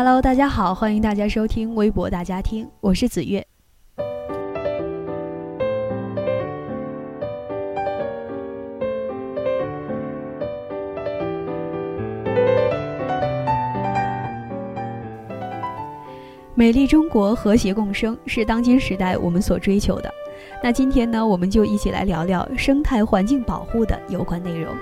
Hello，大家好，欢迎大家收听微博大家听，我是子月。美丽中国，和谐共生，是当今时代我们所追求的。那今天呢，我们就一起来聊聊生态环境保护的有关内容。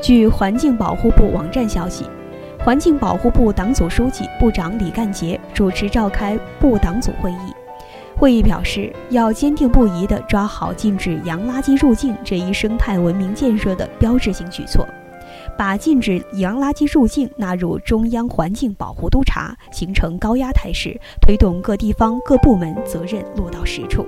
据环境保护部网站消息，环境保护部党组书记、部长李干杰主持召开部党组会议。会议表示，要坚定不移地抓好禁止洋垃圾入境这一生态文明建设的标志性举措，把禁止洋垃圾入境纳入中央环境保护督查，形成高压态势，推动各地方各部门责任落到实处。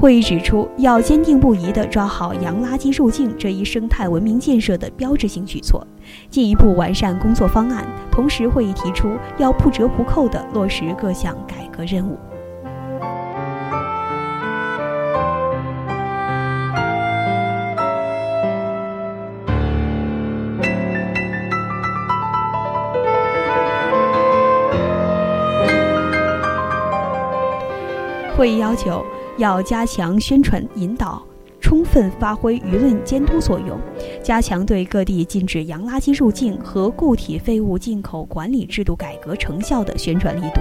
会议指出，要坚定不移地抓好洋垃圾入境这一生态文明建设的标志性举措，进一步完善工作方案。同时，会议提出要不折不扣地落实各项改革任务。会议要求。要加强宣传引导，充分发挥舆论监督作用，加强对各地禁止洋垃圾入境和固体废物进口管理制度改革成效的宣传力度，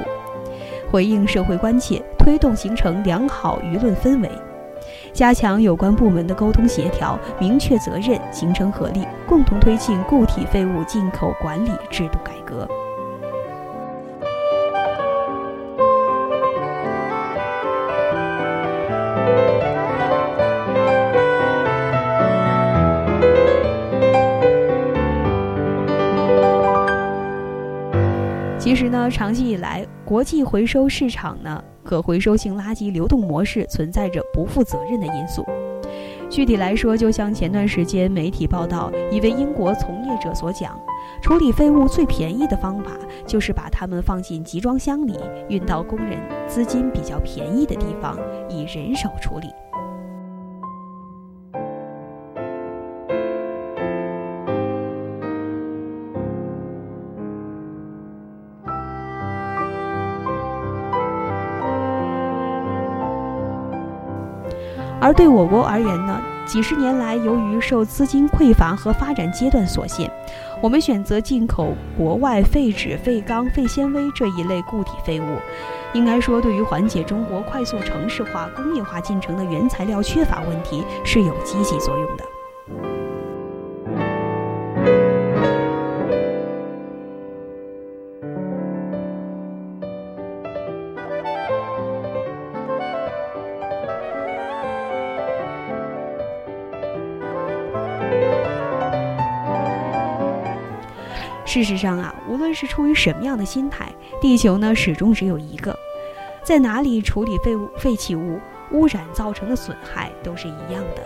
回应社会关切，推动形成良好舆论氛围，加强有关部门的沟通协调，明确责任，形成合力，共同推进固体废物进口管理制度改革。其实呢，长期以来，国际回收市场呢，可回收性垃圾流动模式存在着不负责任的因素。具体来说，就像前段时间媒体报道一位英国从业者所讲，处理废物最便宜的方法就是把它们放进集装箱里，运到工人资金比较便宜的地方，以人手处理。而对我国而言呢，几十年来，由于受资金匮乏和发展阶段所限，我们选择进口国外废纸、废钢、废纤维这一类固体废物，应该说，对于缓解中国快速城市化、工业化进程的原材料缺乏问题是有积极作用的。事实上啊，无论是出于什么样的心态，地球呢始终只有一个，在哪里处理废物、废弃物，污染造成的损害都是一样的。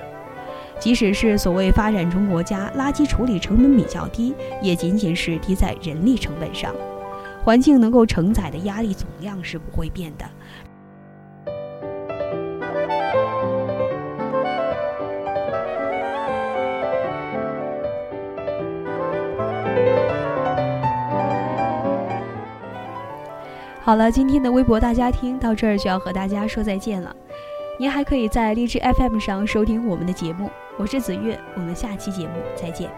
即使是所谓发展中国家，垃圾处理成本比较低，也仅仅是低在人力成本上，环境能够承载的压力总量是不会变的。好了，今天的微博大家听到这儿就要和大家说再见了。您还可以在荔枝 FM 上收听我们的节目。我是子月，我们下期节目再见。